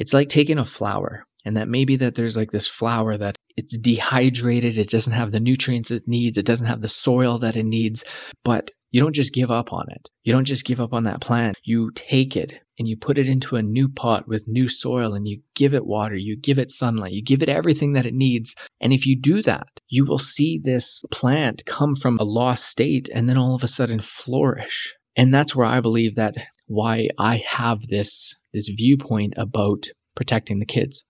It's like taking a flower and that maybe that there's like this flower that it's dehydrated, it doesn't have the nutrients it needs, it doesn't have the soil that it needs, but you don't just give up on it. You don't just give up on that plant. You take it and you put it into a new pot with new soil and you give it water, you give it sunlight, you give it everything that it needs. And if you do that, you will see this plant come from a lost state and then all of a sudden flourish. And that's where I believe that why I have this this viewpoint about protecting the kids.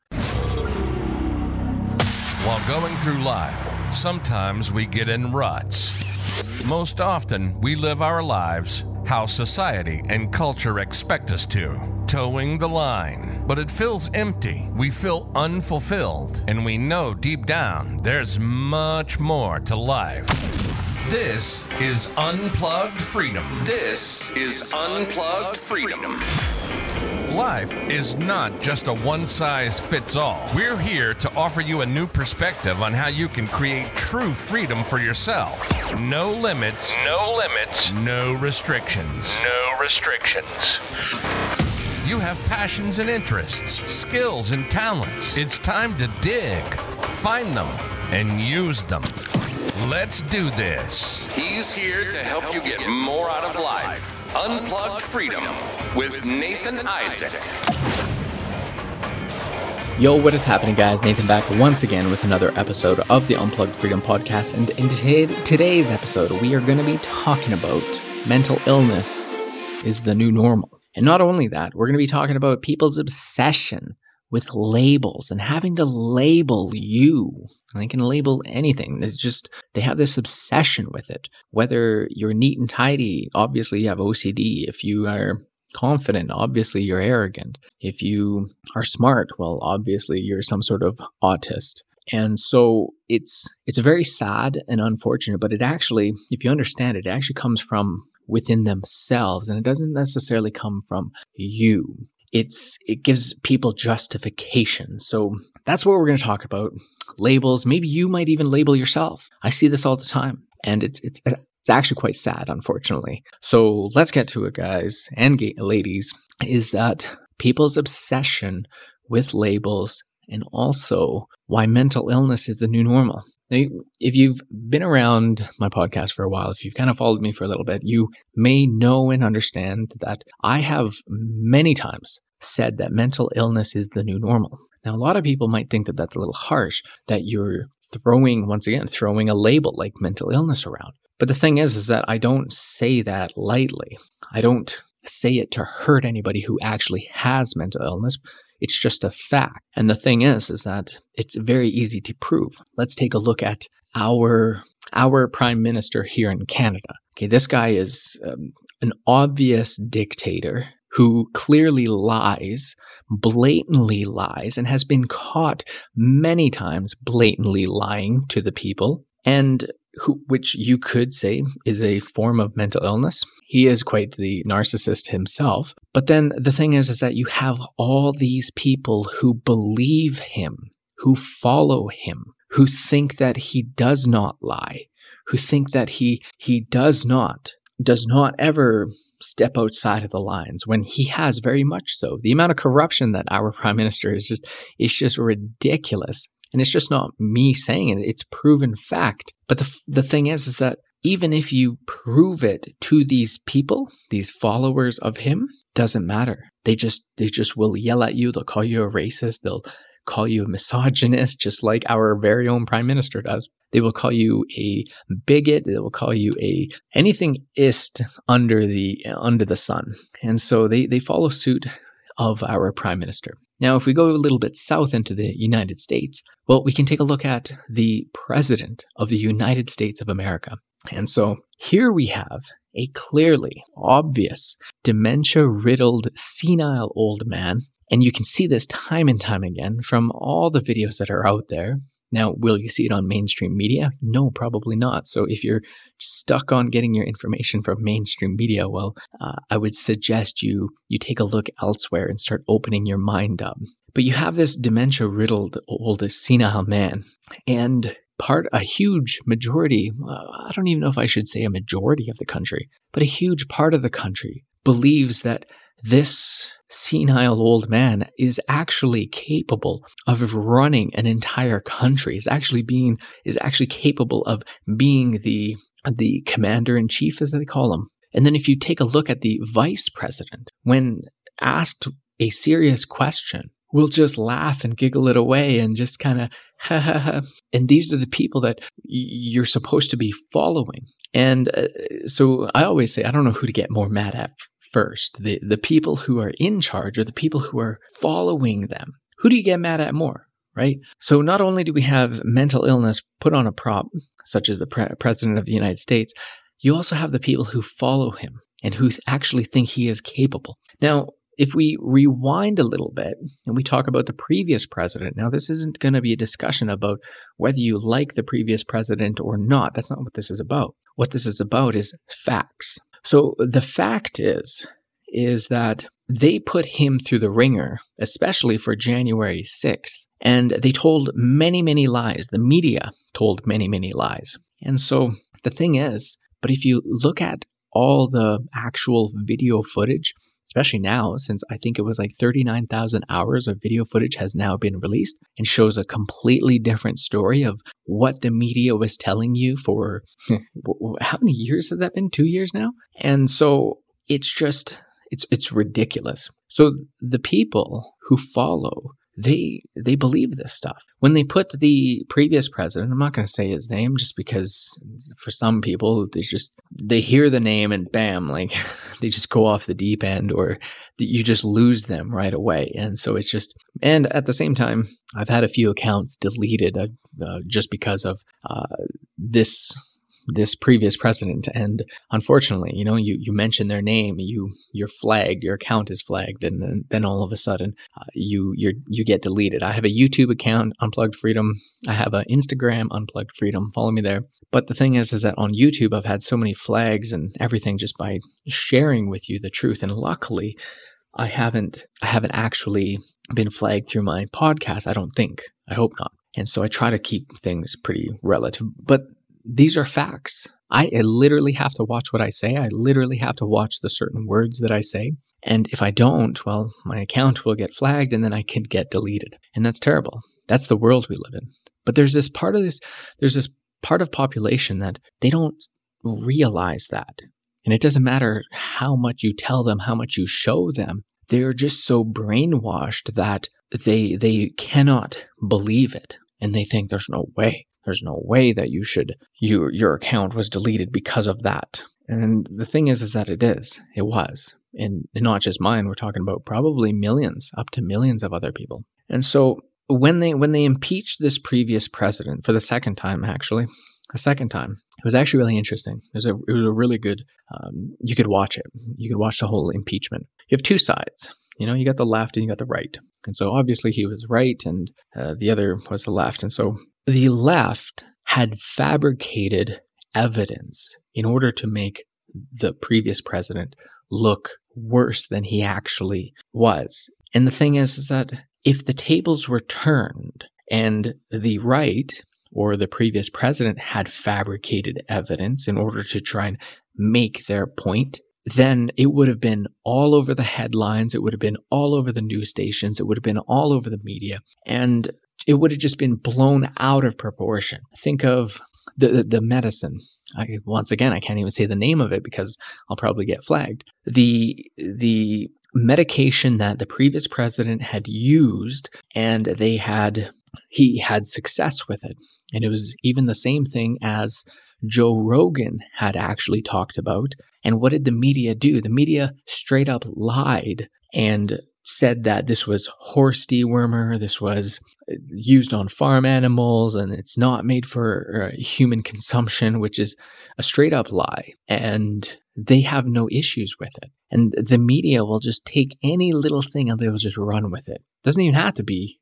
While going through life, sometimes we get in ruts. Most often, we live our lives how society and culture expect us to, toeing the line. But it feels empty. We feel unfulfilled, and we know deep down there's much more to life. This is Unplugged Freedom. This is Unplugged Freedom. Life is not just a one size fits all. We're here to offer you a new perspective on how you can create true freedom for yourself. No limits, No limits, no restrictions. no restrictions. You have passions and interests, skills and talents. It's time to dig, find them, and use them. Let's do this. He's here to help you get more out of life. Unplugged Freedom with Nathan Isaac. Yo, what is happening, guys? Nathan back once again with another episode of the Unplugged Freedom Podcast. And in today- today's episode, we are going to be talking about mental illness is the new normal. And not only that, we're going to be talking about people's obsession with labels and having to label you. They can label anything. It's just, they have this obsession with it. Whether you're neat and tidy, obviously you have OCD. If you are confident, obviously you're arrogant. If you are smart, well, obviously you're some sort of autist. And so it's it's very sad and unfortunate, but it actually, if you understand it, it actually comes from within themselves and it doesn't necessarily come from you. It's it gives people justification. So that's what we're going to talk about. Labels. Maybe you might even label yourself. I see this all the time. And it's it's it's actually quite sad, unfortunately. So let's get to it, guys and ladies. Is that people's obsession with labels and also why mental illness is the new normal. Now, if you've been around my podcast for a while, if you've kind of followed me for a little bit, you may know and understand that I have many times said that mental illness is the new normal. Now, a lot of people might think that that's a little harsh, that you're throwing, once again, throwing a label like mental illness around. But the thing is, is that I don't say that lightly. I don't say it to hurt anybody who actually has mental illness. It's just a fact. And the thing is, is that it's very easy to prove. Let's take a look at our our prime minister here in Canada. Okay, this guy is um, an obvious dictator who clearly lies, blatantly lies, and has been caught many times blatantly lying to the people. And who, which you could say is a form of mental illness. He is quite the narcissist himself. But then the thing is, is that you have all these people who believe him, who follow him, who think that he does not lie, who think that he he does not does not ever step outside of the lines when he has very much so. The amount of corruption that our prime minister is just is just ridiculous. And it's just not me saying it, it's proven fact. But the, the thing is, is that even if you prove it to these people, these followers of him, doesn't matter. They just, they just will yell at you. They'll call you a racist. They'll call you a misogynist, just like our very own prime minister does. They will call you a bigot. They will call you a anything ist under the under the sun. And so they they follow suit of our prime minister. Now, if we go a little bit south into the United States, well, we can take a look at the president of the United States of America. And so here we have a clearly obvious dementia riddled senile old man. And you can see this time and time again from all the videos that are out there. Now, will you see it on mainstream media? No, probably not. So if you're stuck on getting your information from mainstream media, well, uh, I would suggest you you take a look elsewhere and start opening your mind up. But you have this dementia riddled old senile man, and part a huge majority, uh, I don't even know if I should say a majority of the country, but a huge part of the country believes that this senile old man is actually capable of running an entire country is actually being is actually capable of being the the commander in chief as they call him and then if you take a look at the vice president when asked a serious question will just laugh and giggle it away and just kind of ha ha ha. And these are the people that you're supposed to be following. And uh, so I always say, I don't know who to get more mad at first the, the people who are in charge or the people who are following them. Who do you get mad at more? Right? So, not only do we have mental illness put on a prop, such as the pre- President of the United States, you also have the people who follow him and who actually think he is capable. Now, if we rewind a little bit and we talk about the previous president, now this isn't going to be a discussion about whether you like the previous president or not. That's not what this is about. What this is about is facts. So the fact is, is that they put him through the ringer, especially for January 6th. And they told many, many lies. The media told many, many lies. And so the thing is, but if you look at all the actual video footage, especially now, since I think it was like 39,000 hours of video footage has now been released and shows a completely different story of what the media was telling you for how many years has that been? Two years now? And so it's just, it's, it's ridiculous. So the people who follow they they believe this stuff. When they put the previous president, I'm not going to say his name just because for some people they just they hear the name and bam, like they just go off the deep end or you just lose them right away. And so it's just and at the same time, I've had a few accounts deleted uh, uh, just because of uh, this this previous president. And unfortunately, you know, you, you mention their name, you you're flagged, your account is flagged, and then, then all of a sudden uh, you you you get deleted. I have a YouTube account, Unplugged Freedom. I have an Instagram, Unplugged Freedom. Follow me there. But the thing is, is that on YouTube, I've had so many flags and everything just by sharing with you the truth. And luckily, I haven't I haven't actually been flagged through my podcast. I don't think. I hope not. And so I try to keep things pretty relative. But these are facts. I, literally have to watch what I say. I literally have to watch the certain words that I say. And if I don't, well, my account will get flagged and then I can get deleted. And that's terrible. That's the world we live in. But there's this part of this, there's this part of population that they don't realize that. And it doesn't matter how much you tell them, how much you show them. They're just so brainwashed that they they cannot believe it and they think there's no way. There's no way that you should your your account was deleted because of that. And the thing is is that it is. It was. And, and not just mine, we're talking about probably millions, up to millions of other people. And so when they when they impeached this previous president for the second time actually, a second time. It was actually really interesting. It was a, it was a really good, um, you could watch it. You could watch the whole impeachment. You have two sides. You know, you got the left and you got the right. And so obviously he was right and uh, the other was the left. And so the left had fabricated evidence in order to make the previous president look worse than he actually was. And the thing is, is that if the tables were turned and the right or the previous president had fabricated evidence in order to try and make their point, then it would have been all over the headlines. It would have been all over the news stations. It would have been all over the media. And it would have just been blown out of proportion. Think of the, the medicine. I, once again, I can't even say the name of it because I'll probably get flagged. The, the medication that the previous president had used and they had, he had success with it. And it was even the same thing as Joe Rogan had actually talked about. And what did the media do? The media straight up lied and said that this was horse dewormer, this was uh, used on farm animals, and it's not made for uh, human consumption, which is a straight up lie. And they have no issues with it. And the media will just take any little thing and they will just run with it. Doesn't even have to be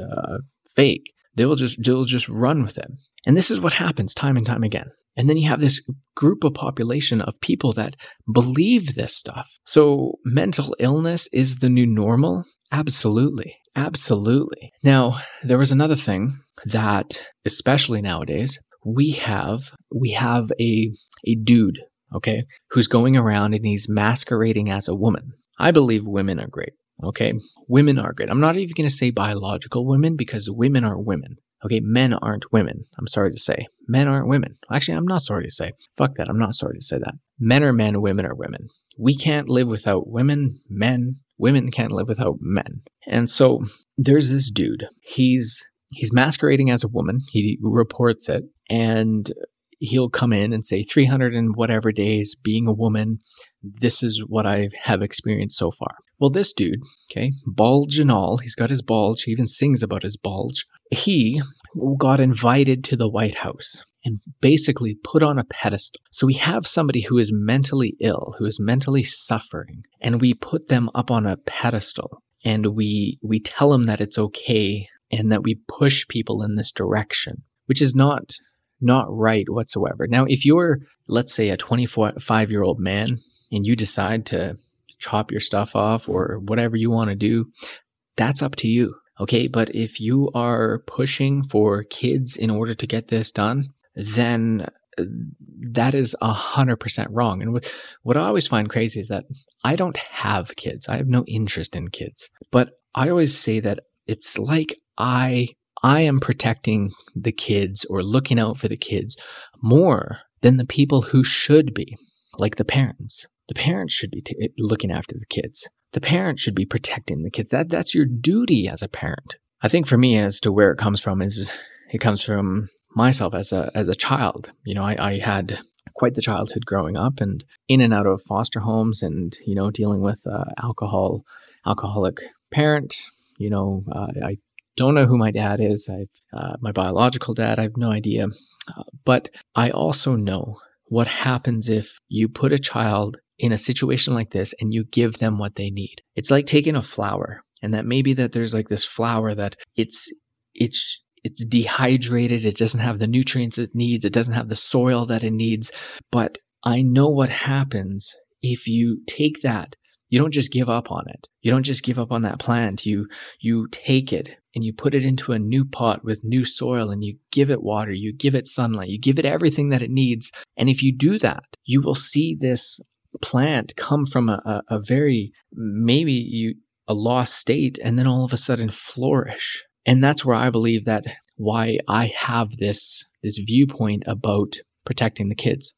uh, fake. They will just they'll just run with it. And this is what happens time and time again. And then you have this group of population of people that believe this stuff. So mental illness is the new normal? Absolutely. Absolutely. Now, there was another thing that especially nowadays, we have we have a a dude, okay, who's going around and he's masquerading as a woman. I believe women are great. Okay. Women are good. I'm not even going to say biological women because women are women. Okay. Men aren't women. I'm sorry to say. Men aren't women. Actually, I'm not sorry to say. Fuck that. I'm not sorry to say that. Men are men. Women are women. We can't live without women. Men. Women can't live without men. And so there's this dude. He's he's masquerading as a woman. He reports it and he'll come in and say 300 and whatever days being a woman. This is what I have experienced so far. Well, this dude, okay, bulge and all, he's got his bulge. He even sings about his bulge. He got invited to the White House and basically put on a pedestal. So we have somebody who is mentally ill, who is mentally suffering, and we put them up on a pedestal and we we tell them that it's okay and that we push people in this direction, which is not not right whatsoever. Now, if you're, let's say, a 25 year old man and you decide to chop your stuff off or whatever you want to do, that's up to you. Okay. But if you are pushing for kids in order to get this done, then uh, that is a hundred percent wrong. And what I always find crazy is that I don't have kids. I have no interest in kids, but I always say that it's like I I am protecting the kids or looking out for the kids more than the people who should be, like the parents. The parents should be t- looking after the kids. The parents should be protecting the kids. That that's your duty as a parent. I think for me, as to where it comes from, is it comes from myself as a as a child. You know, I, I had quite the childhood growing up, and in and out of foster homes, and you know, dealing with uh, alcohol, alcoholic parent. You know, uh, I don't know who my dad is. I, uh, my biological dad, I have no idea. Uh, but I also know what happens if you put a child in a situation like this and you give them what they need. It's like taking a flower, and that maybe that there's like this flower that it's it's it's dehydrated. It doesn't have the nutrients it needs. It doesn't have the soil that it needs. But I know what happens if you take that you don't just give up on it. You don't just give up on that plant. You you take it and you put it into a new pot with new soil and you give it water, you give it sunlight, you give it everything that it needs. And if you do that, you will see this plant come from a, a, very maybe you a lost state and then all of a sudden flourish. And that's where I believe that why I have this this viewpoint about protecting the kids.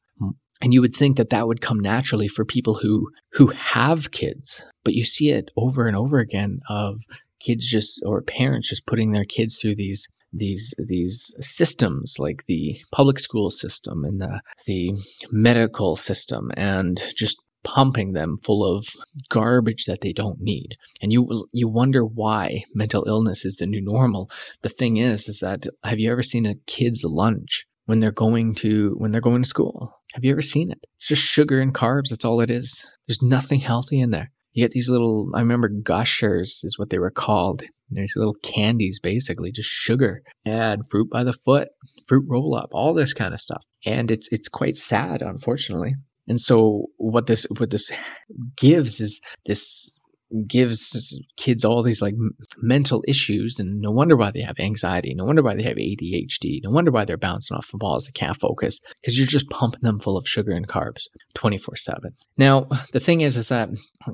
And you would think that that would come naturally for people who who have kids, but you see it over and over again of kids just or parents just putting their kids through these these these systems like the public school system and the the medical system and just pumping them full of garbage that they don't need and you you wonder why mental illness is the new normal the thing is is that have you ever seen a kid's lunch when they're going to when they're going to school have you ever seen it? It's just sugar and carbs. That's all it is. There's nothing healthy in there. You get these little, I remember gushers is what they were called. There's little candies, basically, just sugar. And fruit by the foot, fruit roll up, all this kind of stuff. And it's it's quite sad, unfortunately. And so what this what this gives is this gives kids all these like mental issues and no wonder why they have anxiety no wonder why they have adhd no wonder why they're bouncing off the balls they can't focus because you're just pumping them full of sugar and carbs 24 7 now the thing is is that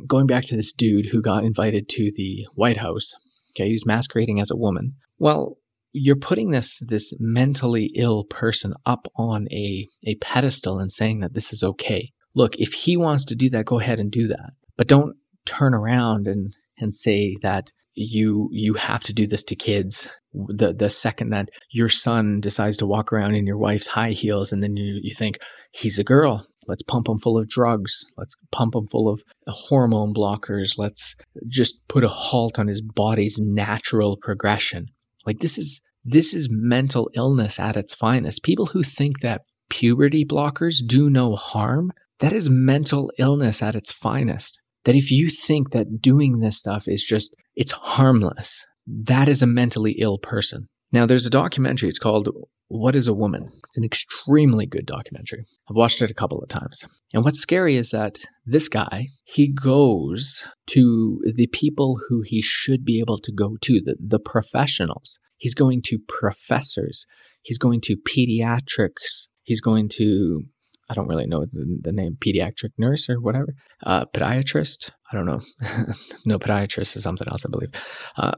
going back to this dude who got invited to the white house okay he's masquerading as a woman. Well you're putting this this mentally ill person up on a a pedestal and saying that this is okay. Look if he wants to do that go ahead and do that. But don't turn around and and say that you you have to do this to kids. The the second that your son decides to walk around in your wife's high heels and then you, you think he's a girl. Let's pump him full of drugs. Let's pump him full of hormone blockers. Let's just put a halt on his body's natural progression. Like this is this is mental illness at its finest. People who think that puberty blockers do no harm that is mental illness at its finest that if you think that doing this stuff is just, it's harmless, that is a mentally ill person. Now, there's a documentary, it's called What is a Woman? It's an extremely good documentary. I've watched it a couple of times. And what's scary is that this guy, he goes to the people who he should be able to go to, the, the professionals. He's going to professors, he's going to pediatrics, he's going to I don't really know the, the name, pediatric nurse or whatever, uh, podiatrist. I don't know. no, podiatrist is something else, I believe. Uh,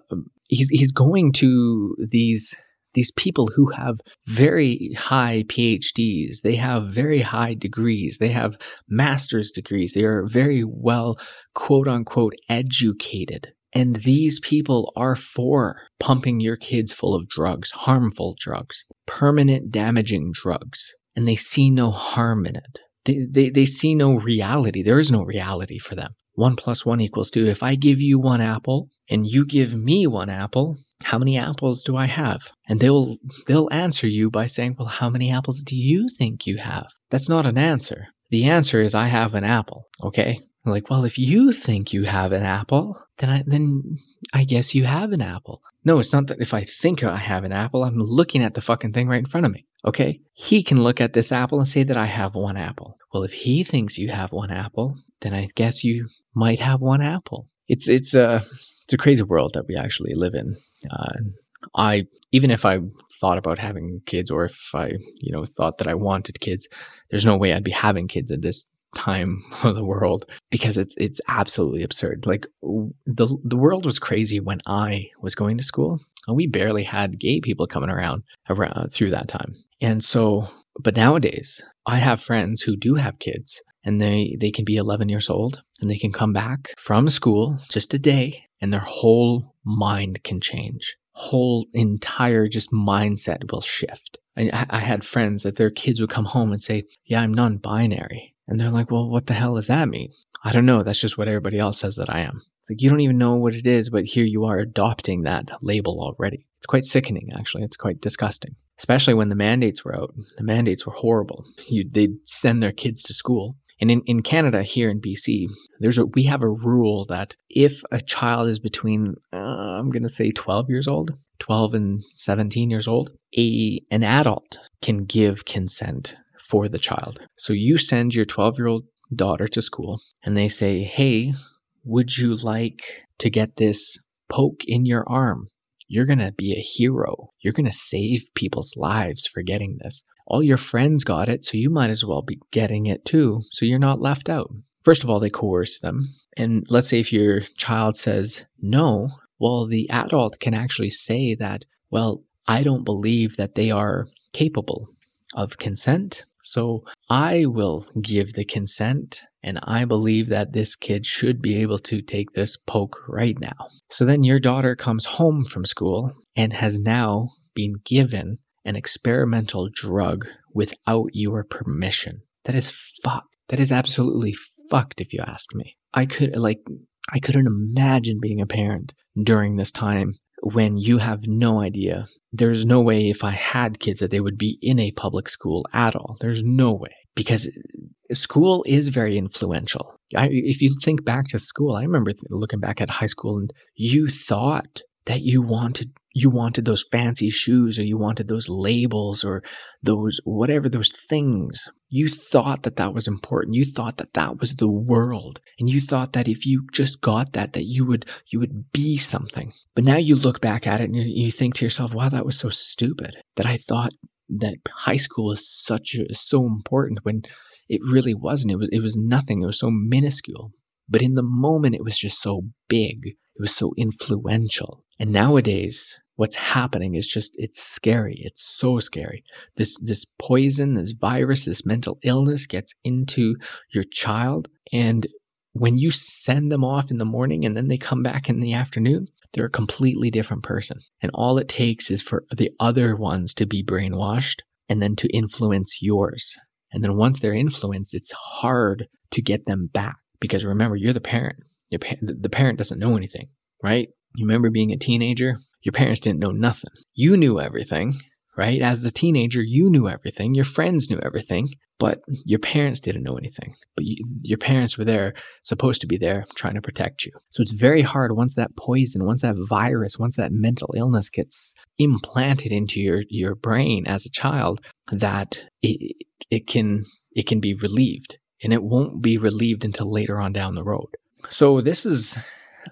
he's he's going to these these people who have very high PhDs, they have very high degrees, they have master's degrees, they are very well, quote unquote, educated. And these people are for pumping your kids full of drugs, harmful drugs, permanent damaging drugs, and they see no harm in it. They, they, they see no reality. There is no reality for them. One plus one equals two. If I give you one apple and you give me one apple, how many apples do I have? And they'll they'll answer you by saying, "Well, how many apples do you think you have?" That's not an answer. The answer is I have an apple, okay? Like, well, if you think you have an apple, then I then I guess you have an apple. No, it's not that if I think I have an apple, I'm looking at the fucking thing right in front of me. Okay? He can look at this apple and say that I have one apple. Well, if he thinks you have one apple, then I guess you might have one apple. It's it's a it's a crazy world that we actually live in. Uh, I even if I thought about having kids, or if I you know thought that I wanted kids, there's no way I'd be having kids at this time of the world because it's it's absolutely absurd. Like the the world was crazy when I was going to school, and we barely had gay people coming around around through that time. And so, but nowadays, I have friends who do have kids, and they they can be 11 years old, and they can come back from school just a day, and their whole mind can change. Whole entire just mindset will shift. I, I had friends that their kids would come home and say, "Yeah, I'm non-binary." And they're like, well, what the hell does that mean? I don't know. That's just what everybody else says that I am. It's like, you don't even know what it is, but here you are adopting that label already. It's quite sickening, actually. It's quite disgusting, especially when the mandates were out. The mandates were horrible. You, they'd send their kids to school. And in, in Canada, here in BC, there's a, we have a rule that if a child is between, uh, I'm going to say 12 years old, 12 and 17 years old, a, an adult can give consent for the child. So you send your 12 year old daughter to school and they say, Hey, would you like to get this poke in your arm? You're going to be a hero. You're going to save people's lives for getting this. All your friends got it, so you might as well be getting it too, so you're not left out. First of all, they coerce them. And let's say if your child says no, well, the adult can actually say that, well, I don't believe that they are capable of consent so I will give the consent, and I believe that this kid should be able to take this poke right now. So then your daughter comes home from school and has now been given an experimental drug without your permission. That is fucked. That is absolutely fucked if you ask me. I could like I couldn't imagine being a parent during this time when you have no idea. There's no way if I had kids that they would be in a public school at all. There's no way because uh, school is very influential. I, if you think back to school, I remember looking back at high school and you thought that you wanted you wanted those fancy shoes or you wanted those labels or those whatever those things. You thought that that was important. You thought that that was the world. And you thought that if you just got that that you would you would be something. But now you look back at it and you think to yourself wow that was so stupid that i thought that high school is such a, so important when it really wasn't. It was it was nothing. It was so minuscule. But in the moment it was just so big it was so influential and nowadays, what's happening is just it's scary. It's so scary. This this poison, this virus, this mental illness gets into your child and when you send them off in the morning and then they come back in the afternoon, they're a completely different person. And all it takes is for the other ones to be brainwashed and then to influence yours. And then once they're influenced, it's hard to get them back because remember, you're the parent. Your pa- the parent doesn't know anything, right? You remember being a teenager? Your parents didn't know nothing. You knew everything, right? As the teenager, you knew everything. Your friends knew everything, but your parents didn't know anything. But you, your parents were there, supposed to be there, trying to protect you. So it's very hard once that poison, once that virus, once that mental illness gets implanted into your, your brain as a child, that it, it can it can be relieved, and it won't be relieved until later on down the road. So this is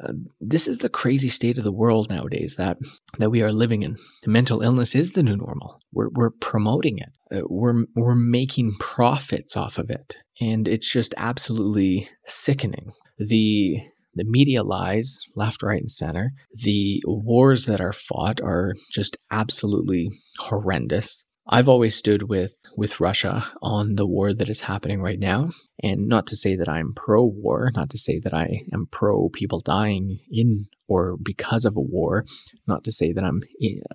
uh, this is the crazy state of the world nowadays that that we are living in. Mental illness is the new normal. We're we're promoting it. Uh, we're we're making profits off of it, and it's just absolutely sickening. The the media lies left, right, and center. The wars that are fought are just absolutely horrendous. I've always stood with with Russia on the war that is happening right now, and not to say that I'm pro war, not to say that I am pro people dying in or because of a war, not to say that I'm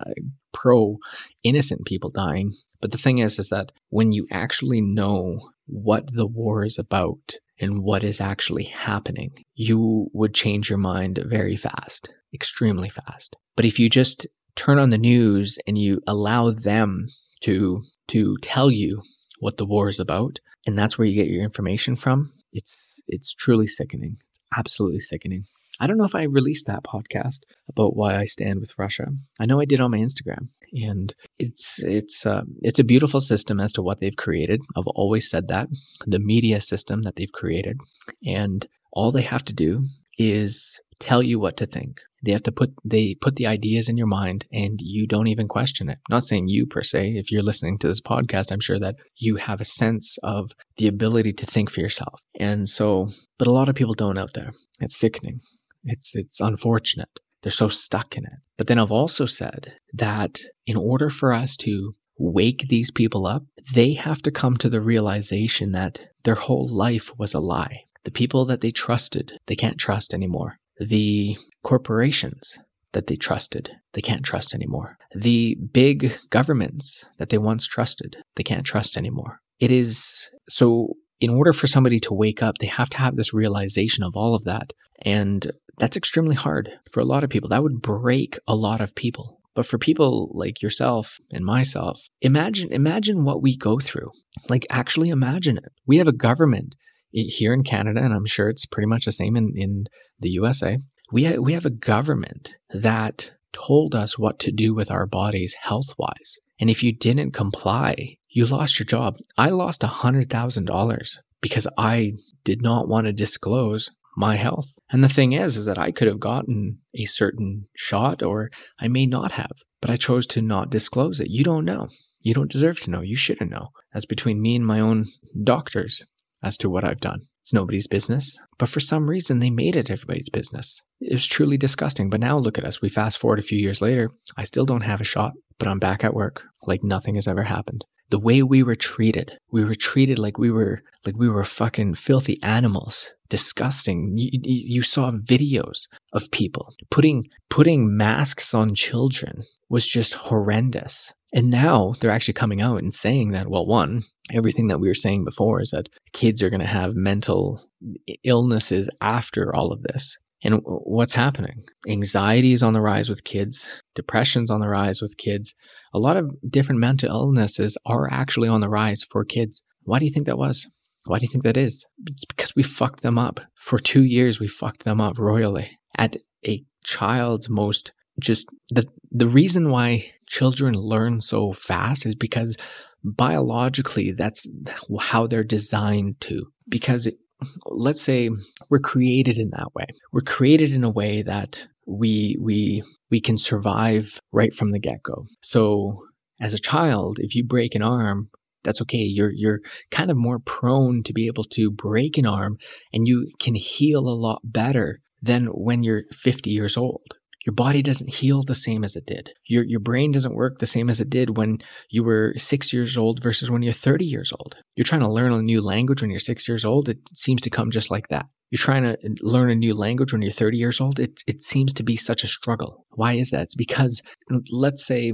uh, pro innocent people dying, but the thing is is that when you actually know what the war is about and what is actually happening, you would change your mind very fast, extremely fast. But if you just turn on the news and you allow them to to tell you what the war is about and that's where you get your information from it's it's truly sickening. It's absolutely sickening. I don't know if i released that podcast about why i stand with russia. I know i did on my instagram and it's it's uh, it's a beautiful system as to what they've created. I've always said that. The media system that they've created. And all they have to do is tell you what to think. They have to put they put the ideas in your mind and you don't even question it. not saying you per se. If you're listening to this podcast, I'm sure that you have a sense of the ability to think for yourself. And so, but a lot of people don't out there. It's sickening. It's it's unfortunate. They're so stuck in it. But then I've also said that in order for us to wake these people up, they have to come to the realization that their whole life was a lie. The people that they trusted, they can't trust anymore. The corporations that they trusted, they can't trust anymore. The big governments that they once trusted, they can't trust anymore. It is so, in order for somebody to wake up, they have to have this realization of all of that. And that's extremely hard for a lot of people. That would break a lot of people. But for people like yourself and myself, imagine imagine what we go through. Like actually imagine it. We have a government here in Canada, and I'm sure it's pretty much the same in, in the USA. We, ha- we have a government that told us what to do with our bodies health wise. And if you didn't comply, you lost your job. I lost $100,000 because I did not want to disclose my health. And the thing is, is that I could have gotten a certain shot or I may not have, but I chose to not disclose it. You don't know. You don't deserve to know. You shouldn't know. That's between me and my own doctors as to what I've done. It's nobody's business. But for some reason, they made it everybody's business. It was truly disgusting. But now look at us. We fast forward a few years later. I still don't have a shot, but I'm back at work like nothing has ever happened. The way we were treated, we were treated like we were like we were fucking filthy animals. Disgusting. You, you saw videos of people putting putting masks on children was just horrendous. And now they're actually coming out and saying that, well, one, everything that we were saying before is that kids are going to have mental illnesses after all of this. And what's happening? Anxiety is on the rise with kids, depression's on the rise with kids. A lot of different mental illnesses are actually on the rise for kids. Why do you think that was? Why do you think that is? It's because we fucked them up. For two years, we fucked them up royally. At a child's most just the the reason why children learn so fast is because biologically that's how they're designed to because it, let's say we're created in that way. We're created in a way that we we we can survive right from the get-go. So as a child if you break an arm that's okay. You're you're kind of more prone to be able to break an arm and you can heal a lot better than when you're 50 years old your body doesn't heal the same as it did. Your, your brain doesn't work the same as it did when you were six years old versus when you're 30 years old. You're trying to learn a new language when you're six years old. It seems to come just like that. You're trying to learn a new language when you're 30 years old. It, it seems to be such a struggle. Why is that? It's because, let's say,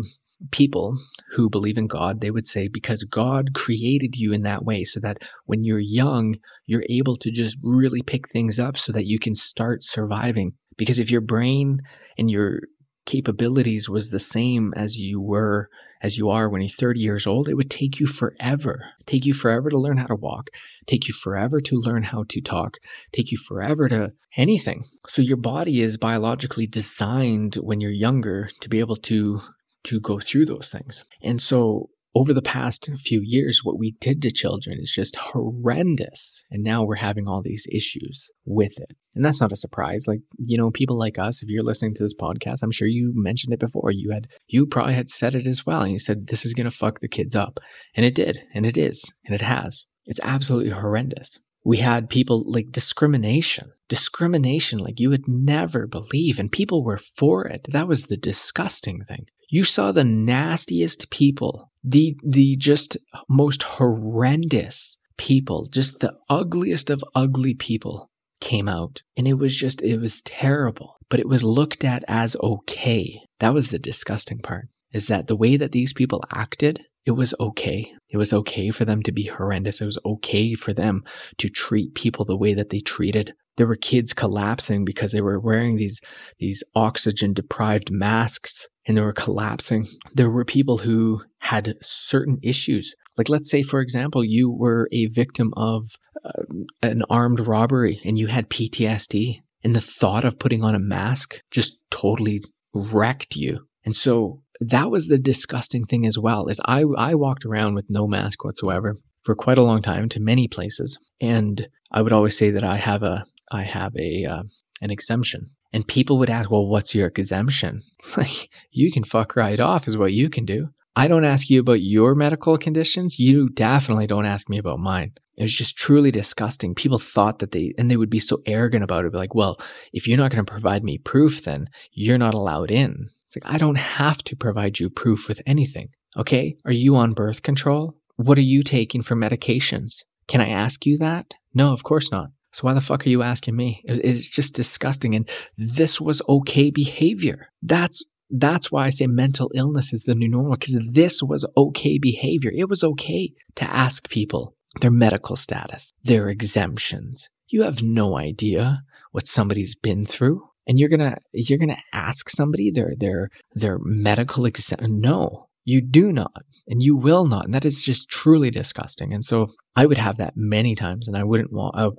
people who believe in God, they would say because God created you in that way so that when you're young, you're able to just really pick things up so that you can start surviving. Because if your brain and your capabilities was the same as you were as you are when you're 30 years old, it would take you forever. Take you forever to learn how to walk, take you forever to learn how to talk, take you forever to anything. So your body is biologically designed when you're younger to be able to to go through those things. And so over the past few years, what we did to children is just horrendous. And now we're having all these issues with it. And that's not a surprise. Like, you know, people like us, if you're listening to this podcast, I'm sure you mentioned it before. You had, you probably had said it as well. And you said, this is going to fuck the kids up. And it did. And it is. And it has. It's absolutely horrendous. We had people like discrimination, discrimination like you would never believe. And people were for it. That was the disgusting thing. You saw the nastiest people, the, the just most horrendous people, just the ugliest of ugly people came out. And it was just, it was terrible, but it was looked at as okay. That was the disgusting part is that the way that these people acted, it was okay. It was okay for them to be horrendous. It was okay for them to treat people the way that they treated. There were kids collapsing because they were wearing these, these oxygen deprived masks and they were collapsing. There were people who had certain issues. Like, let's say, for example, you were a victim of uh, an armed robbery and you had PTSD, and the thought of putting on a mask just totally wrecked you. And so that was the disgusting thing as well is I, I walked around with no mask whatsoever for quite a long time to many places. And I would always say that I have a, I have a, uh, an exemption. And people would ask, well, what's your exemption? Like, you can fuck right off is what you can do. I don't ask you about your medical conditions. You definitely don't ask me about mine. It was just truly disgusting. People thought that they, and they would be so arrogant about it. Be like, well, if you're not going to provide me proof, then you're not allowed in. It's like, I don't have to provide you proof with anything. Okay. Are you on birth control? What are you taking for medications? Can I ask you that? No, of course not. So why the fuck are you asking me? It's just disgusting. And this was okay behavior. That's that's why I say mental illness is the new normal because this was okay behavior. It was okay to ask people their medical status, their exemptions. You have no idea what somebody's been through. And you're gonna you're gonna ask somebody their their their medical exemption. No, you do not, and you will not. And that is just truly disgusting. And so I would have that many times, and I wouldn't want. I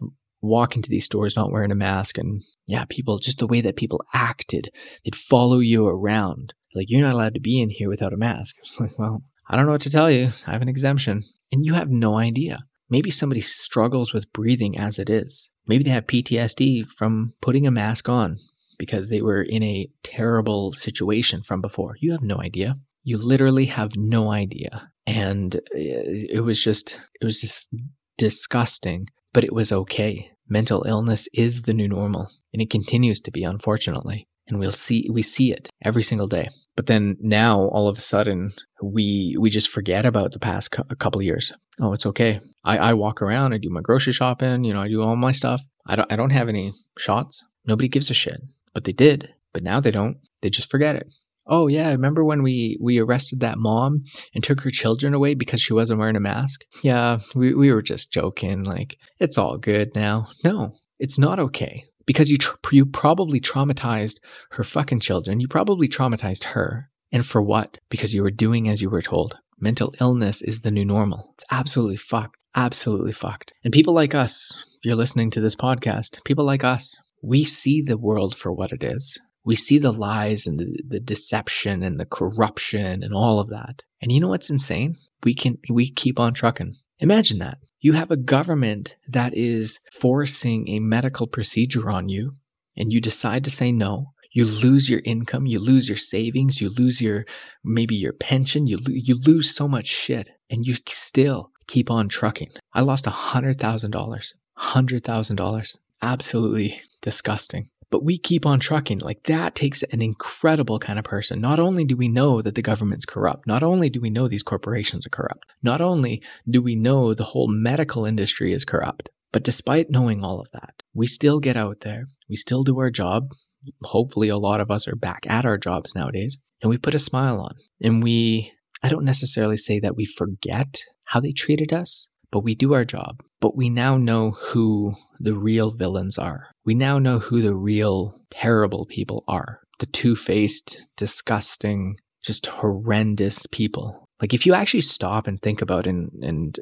walk into these stores not wearing a mask, and yeah, people just the way that people acted, they'd follow you around. Like you're not allowed to be in here without a mask. It's like, well, I don't know what to tell you. I have an exemption, and you have no idea. Maybe somebody struggles with breathing as it is. Maybe they have PTSD from putting a mask on because they were in a terrible situation from before. You have no idea. You literally have no idea. And eh, it was just, it was just disgusting, but it was okay. Mental illness is the new normal, and it continues to be, unfortunately. And we'll see, we see it every single day. But then now, all of a sudden, we we just forget about the past cu- couple of years. Oh, it's okay. I, I walk around, I do my grocery shopping, you know, I do all my stuff. I don't, I don't have any shots. Nobody gives a shit. But they did. But now they don't. They just forget it. Oh yeah, remember when we we arrested that mom and took her children away because she wasn't wearing a mask? Yeah, we we were just joking like it's all good now. No, it's not okay because you tr- you probably traumatized her fucking children. You probably traumatized her. And for what? Because you were doing as you were told. Mental illness is the new normal. It's absolutely fucked. Absolutely fucked. And people like us, if you're listening to this podcast, people like us, we see the world for what it is. We see the lies and the, the deception and the corruption and all of that. And you know what's insane? We can, we keep on trucking. Imagine that. You have a government that is forcing a medical procedure on you and you decide to say no. You lose your income, you lose your savings, you lose your, maybe your pension, you, lo- you lose so much shit and you still keep on trucking. I lost a hundred thousand dollars. Hundred thousand dollars. Absolutely disgusting. But we keep on trucking. Like that takes an incredible kind of person. Not only do we know that the government's corrupt, not only do we know these corporations are corrupt, not only do we know the whole medical industry is corrupt, but despite knowing all of that, we still get out there, we still do our job. Hopefully, a lot of us are back at our jobs nowadays, and we put a smile on. And we, I don't necessarily say that we forget how they treated us, but we do our job. But we now know who the real villains are. We now know who the real terrible people are. The two faced, disgusting, just horrendous people. Like if you actually stop and think about and, and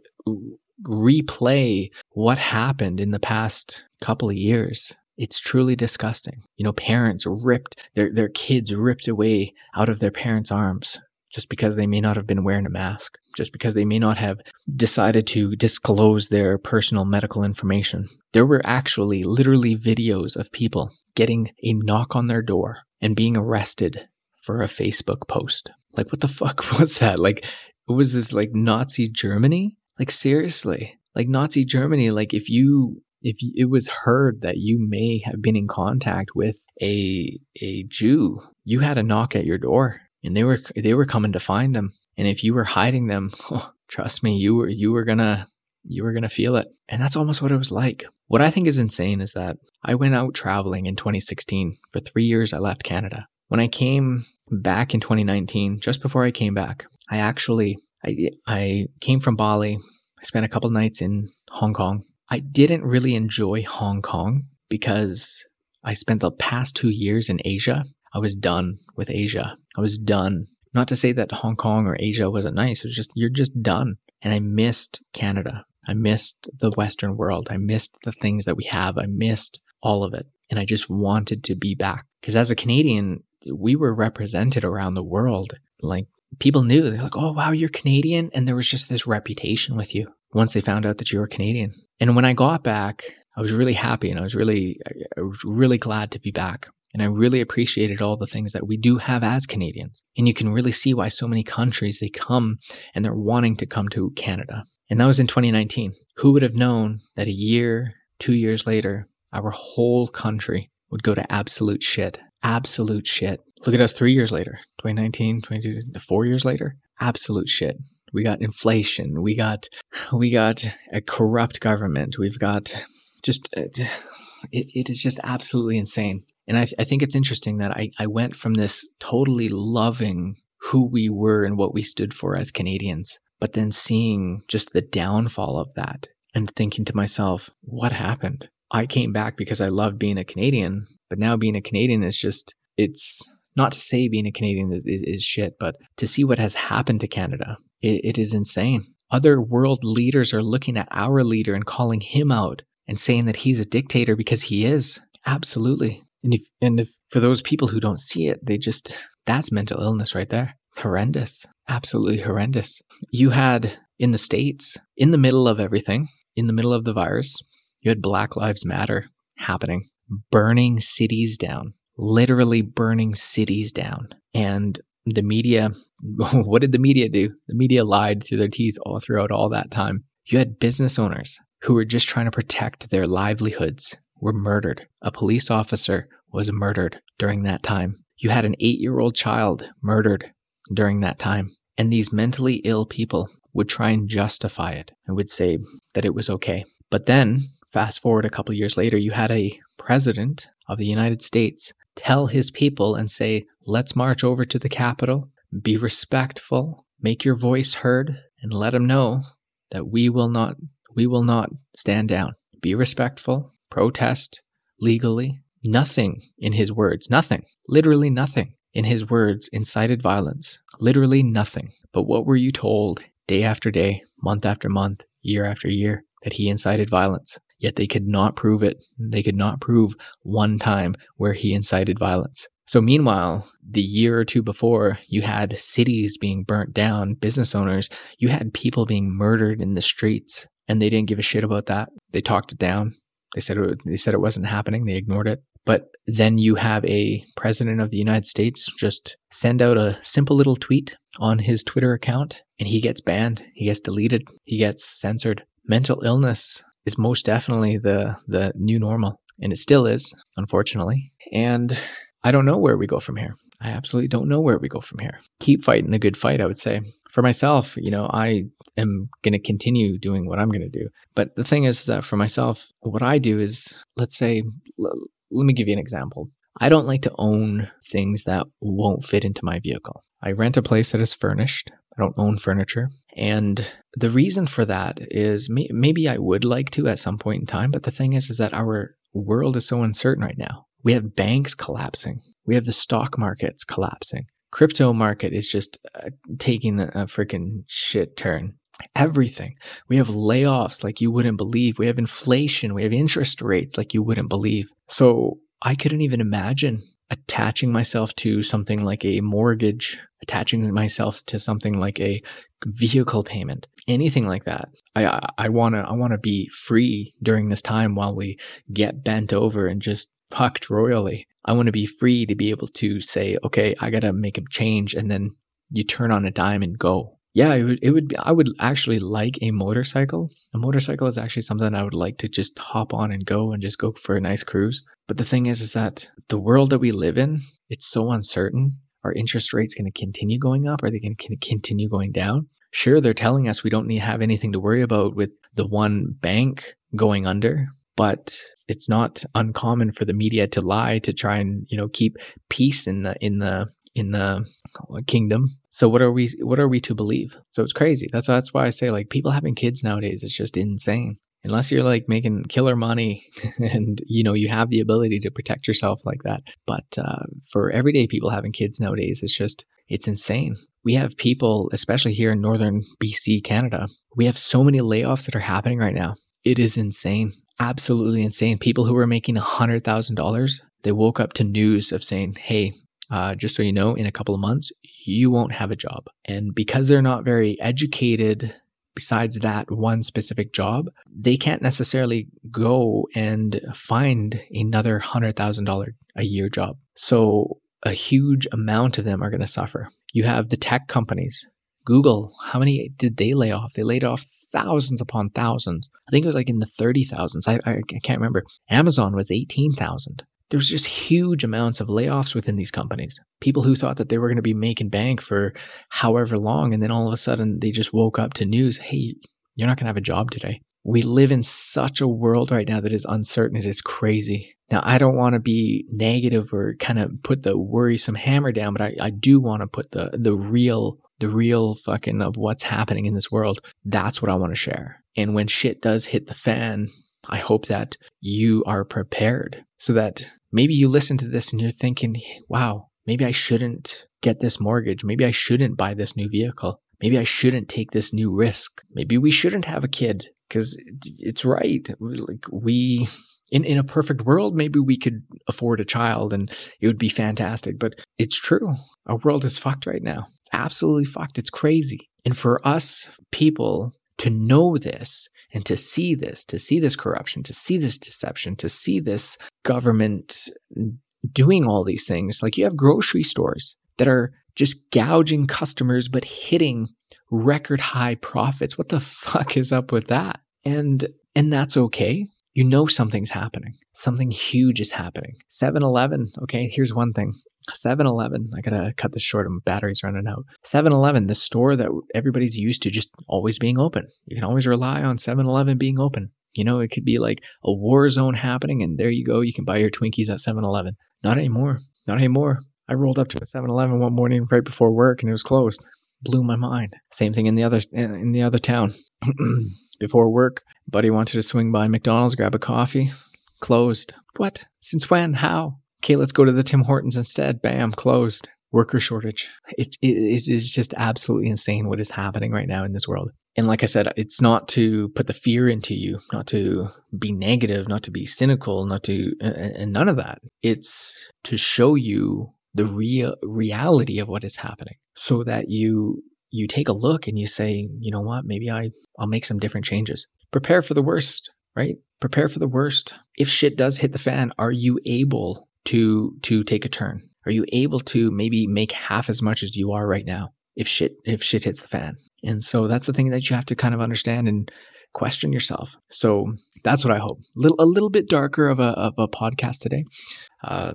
replay what happened in the past couple of years, it's truly disgusting. You know, parents ripped their, their kids ripped away out of their parents' arms just because they may not have been wearing a mask, just because they may not have decided to disclose their personal medical information. There were actually literally videos of people getting a knock on their door and being arrested for a Facebook post. Like, what the fuck was that? Like, it was this like Nazi Germany? Like, seriously, like Nazi Germany, like if you if it was heard that you may have been in contact with a a Jew, you had a knock at your door and they were they were coming to find them. And if you were hiding them, trust me, you were you were gonna you were gonna feel it. And that's almost what it was like. What I think is insane is that I went out traveling in 2016. For three years I left Canada. When I came back in 2019, just before I came back, I actually I I came from Bali. I spent a couple nights in Hong Kong. I didn't really enjoy Hong Kong because I spent the past two years in Asia I was done with Asia. I was done. Not to say that Hong Kong or Asia wasn't nice. It was just, you're just done. And I missed Canada. I missed the Western world. I missed the things that we have. I missed all of it. And I just wanted to be back. Because as a Canadian, we were represented around the world. Like people knew, they're like, oh, wow, you're Canadian. And there was just this reputation with you once they found out that you were Canadian. And when I got back, I was really happy and I was really, I was really glad to be back. And I really appreciated all the things that we do have as Canadians. And you can really see why so many countries they come and they're wanting to come to Canada. And that was in 2019. Who would have known that a year, two years later, our whole country would go to absolute shit? Absolute shit. Look at us three years later 2019, 20, four years later. Absolute shit. We got inflation. We got, we got a corrupt government. We've got just, uh, it, it is just absolutely insane. And I, I think it's interesting that I, I went from this totally loving who we were and what we stood for as Canadians, but then seeing just the downfall of that and thinking to myself, what happened? I came back because I loved being a Canadian, but now being a Canadian is just, it's not to say being a Canadian is, is, is shit, but to see what has happened to Canada, it, it is insane. Other world leaders are looking at our leader and calling him out and saying that he's a dictator because he is. Absolutely. And if and if for those people who don't see it, they just that's mental illness right there. Horrendous. Absolutely horrendous. You had in the States, in the middle of everything, in the middle of the virus, you had Black Lives Matter happening, burning cities down, literally burning cities down. And the media, what did the media do? The media lied through their teeth all throughout all that time. You had business owners who were just trying to protect their livelihoods were murdered. A police officer was murdered during that time. You had an eight year old child murdered during that time. And these mentally ill people would try and justify it and would say that it was okay. But then, fast forward a couple years later, you had a president of the United States tell his people and say, let's march over to the Capitol, be respectful, make your voice heard, and let them know that we will not we will not stand down. Be respectful, protest legally. Nothing in his words, nothing, literally nothing in his words incited violence. Literally nothing. But what were you told day after day, month after month, year after year that he incited violence? Yet they could not prove it. They could not prove one time where he incited violence. So, meanwhile, the year or two before, you had cities being burnt down, business owners, you had people being murdered in the streets, and they didn't give a shit about that. They talked it down. They said it, they said it wasn't happening. They ignored it. But then you have a president of the United States just send out a simple little tweet on his Twitter account and he gets banned. He gets deleted. He gets censored. Mental illness is most definitely the the new normal and it still is, unfortunately. And I don't know where we go from here. I absolutely don't know where we go from here. Keep fighting the good fight, I would say. For myself, you know, I am going to continue doing what I'm going to do. But the thing is that for myself, what I do is, let's say, l- let me give you an example. I don't like to own things that won't fit into my vehicle. I rent a place that is furnished. I don't own furniture. And the reason for that is may- maybe I would like to at some point in time, but the thing is is that our world is so uncertain right now. We have banks collapsing. We have the stock markets collapsing. Crypto market is just uh, taking a, a freaking shit turn. Everything. We have layoffs like you wouldn't believe. We have inflation. We have interest rates like you wouldn't believe. So I couldn't even imagine attaching myself to something like a mortgage attaching myself to something like a vehicle payment, anything like that. I I want to I want to be free during this time while we get bent over and just fucked royally. I want to be free to be able to say, okay, I got to make a change and then you turn on a dime and go. Yeah, it would, it would be, I would actually like a motorcycle. A motorcycle is actually something I would like to just hop on and go and just go for a nice cruise. But the thing is, is that the world that we live in, it's so uncertain. Are interest rates going to continue going up? Are they going to continue going down? Sure, they're telling us we don't need to have anything to worry about with the one bank going under, but it's not uncommon for the media to lie to try and you know keep peace in the in the in the kingdom. So what are we what are we to believe? So it's crazy. That's that's why I say like people having kids nowadays it's just insane. Unless you're like making killer money and you know you have the ability to protect yourself like that. But uh, for everyday people having kids nowadays, it's just it's insane. We have people, especially here in northern BC, Canada, we have so many layoffs that are happening right now. It is insane. Absolutely insane. People who were making $100,000, they woke up to news of saying, hey, uh, just so you know, in a couple of months, you won't have a job. And because they're not very educated, besides that one specific job, they can't necessarily go and find another $100,000 a year job. So a huge amount of them are going to suffer. You have the tech companies. Google, how many did they lay off? They laid off thousands upon thousands. I think it was like in the 30,000s. I, I, I can't remember. Amazon was 18,000 there was just huge amounts of layoffs within these companies. People who thought that they were going to be making bank for however long, and then all of a sudden they just woke up to news hey, you're not going to have a job today. We live in such a world right now that is uncertain. It is crazy. Now, I don't want to be negative or kind of put the worrisome hammer down, but I, I do want to put the, the real, the real fucking of what's happening in this world. That's what I want to share. And when shit does hit the fan, I hope that you are prepared so that maybe you listen to this and you're thinking, wow, maybe I shouldn't get this mortgage. Maybe I shouldn't buy this new vehicle. Maybe I shouldn't take this new risk. Maybe we shouldn't have a kid because it's right. Like we, in, in a perfect world, maybe we could afford a child and it would be fantastic. But it's true. Our world is fucked right now. It's absolutely fucked. It's crazy. And for us people to know this and to see this, to see this corruption, to see this deception, to see this government doing all these things, like you have grocery stores that are just gouging customers but hitting record high profits. What the fuck is up with that? And and that's okay you know something's happening. Something huge is happening. 7 Eleven, okay, here's one thing 7 Eleven, I gotta cut this short, my battery's running out. 7 Eleven, the store that everybody's used to just always being open. You can always rely on 7 Eleven being open. You know, it could be like a war zone happening, and there you go, you can buy your Twinkies at 7 Eleven. Not anymore. Not anymore. I rolled up to a 7 Eleven one morning right before work and it was closed. Blew my mind. Same thing in the other in the other town. Before work, buddy wanted to swing by McDonald's, grab a coffee. Closed. What? Since when? How? Okay, let's go to the Tim Hortons instead. Bam, closed. Worker shortage. It, it, it is just absolutely insane what is happening right now in this world. And like I said, it's not to put the fear into you, not to be negative, not to be cynical, not to, and none of that. It's to show you the real reality of what is happening so that you you take a look and you say, you know what, maybe I, I'll make some different changes. Prepare for the worst, right? Prepare for the worst. If shit does hit the fan, are you able to to take a turn? Are you able to maybe make half as much as you are right now if shit if shit hits the fan? And so that's the thing that you have to kind of understand and question yourself. So that's what I hope. Little a little bit darker of a of a podcast today. Uh,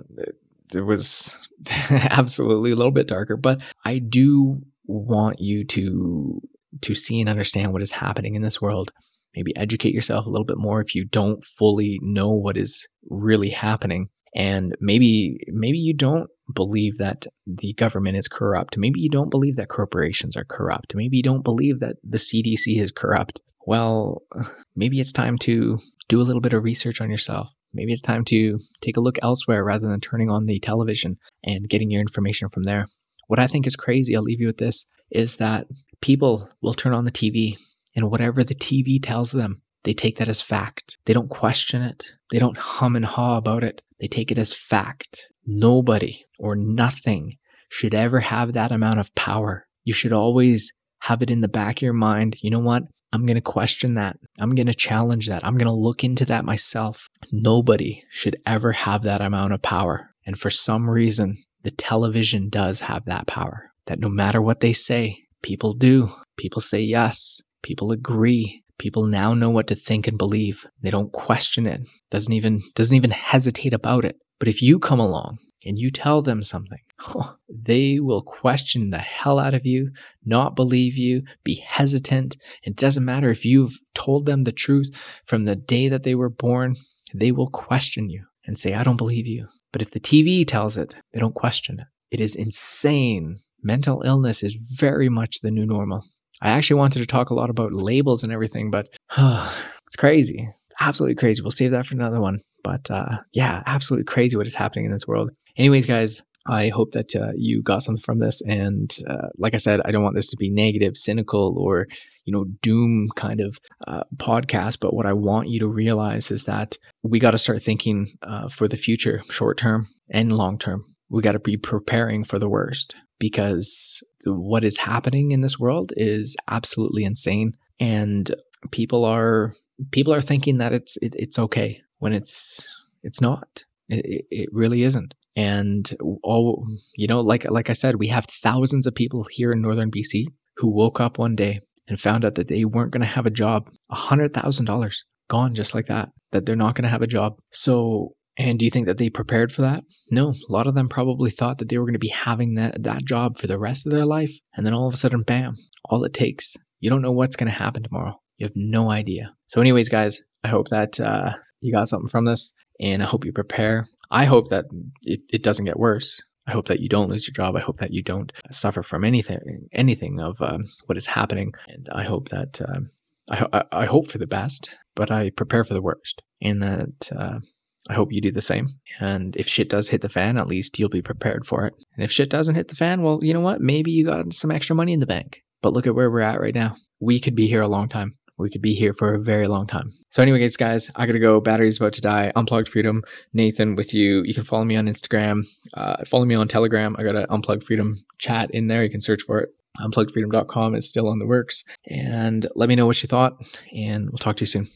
it was absolutely a little bit darker, but I do want you to to see and understand what is happening in this world. Maybe educate yourself a little bit more if you don't fully know what is really happening. And maybe maybe you don't believe that the government is corrupt. Maybe you don't believe that corporations are corrupt. Maybe you don't believe that the CDC is corrupt. Well, maybe it's time to do a little bit of research on yourself. Maybe it's time to take a look elsewhere rather than turning on the television and getting your information from there. What I think is crazy, I'll leave you with this, is that people will turn on the TV and whatever the TV tells them, they take that as fact. They don't question it. They don't hum and haw about it. They take it as fact. Nobody or nothing should ever have that amount of power. You should always have it in the back of your mind. You know what? I'm going to question that. I'm going to challenge that. I'm going to look into that myself. Nobody should ever have that amount of power. And for some reason, the television does have that power that no matter what they say, people do. People say yes. People agree. People now know what to think and believe. They don't question it. Doesn't even doesn't even hesitate about it. But if you come along and you tell them something, they will question the hell out of you, not believe you, be hesitant. It doesn't matter if you've told them the truth from the day that they were born, they will question you and say, I don't believe you. But if the TV tells it, they don't question it. It is insane. Mental illness is very much the new normal. I actually wanted to talk a lot about labels and everything, but it's crazy. It's absolutely crazy. We'll save that for another one. But uh, yeah, absolutely crazy what is happening in this world. Anyways, guys, I hope that uh, you got something from this. And uh, like I said, I don't want this to be negative, cynical, or you know, doom kind of uh, podcast. But what I want you to realize is that we got to start thinking uh, for the future, short term and long term. We got to be preparing for the worst because what is happening in this world is absolutely insane and people are people are thinking that it's it, it's okay when it's it's not it, it really isn't and all you know like like i said we have thousands of people here in northern bc who woke up one day and found out that they weren't going to have a job $100000 gone just like that that they're not going to have a job so and do you think that they prepared for that? No, a lot of them probably thought that they were going to be having that, that job for the rest of their life. And then all of a sudden, bam, all it takes. You don't know what's going to happen tomorrow. You have no idea. So, anyways, guys, I hope that uh, you got something from this and I hope you prepare. I hope that it, it doesn't get worse. I hope that you don't lose your job. I hope that you don't suffer from anything, anything of um, what is happening. And I hope that um, I, I, hope for the best, but I prepare for the worst, and that uh, I hope you do the same. And if shit does hit the fan, at least you'll be prepared for it. And if shit doesn't hit the fan, well, you know what? Maybe you got some extra money in the bank. But look at where we're at right now. We could be here a long time. We could be here for a very long time. So, anyways, guys, I gotta go. Battery's about to die. Unplugged Freedom, Nathan, with you. You can follow me on Instagram. Uh, follow me on Telegram. I got an Unplugged Freedom chat in there. You can search for it. Unpluggedfreedom.com is still on the works. And let me know what you thought, and we'll talk to you soon.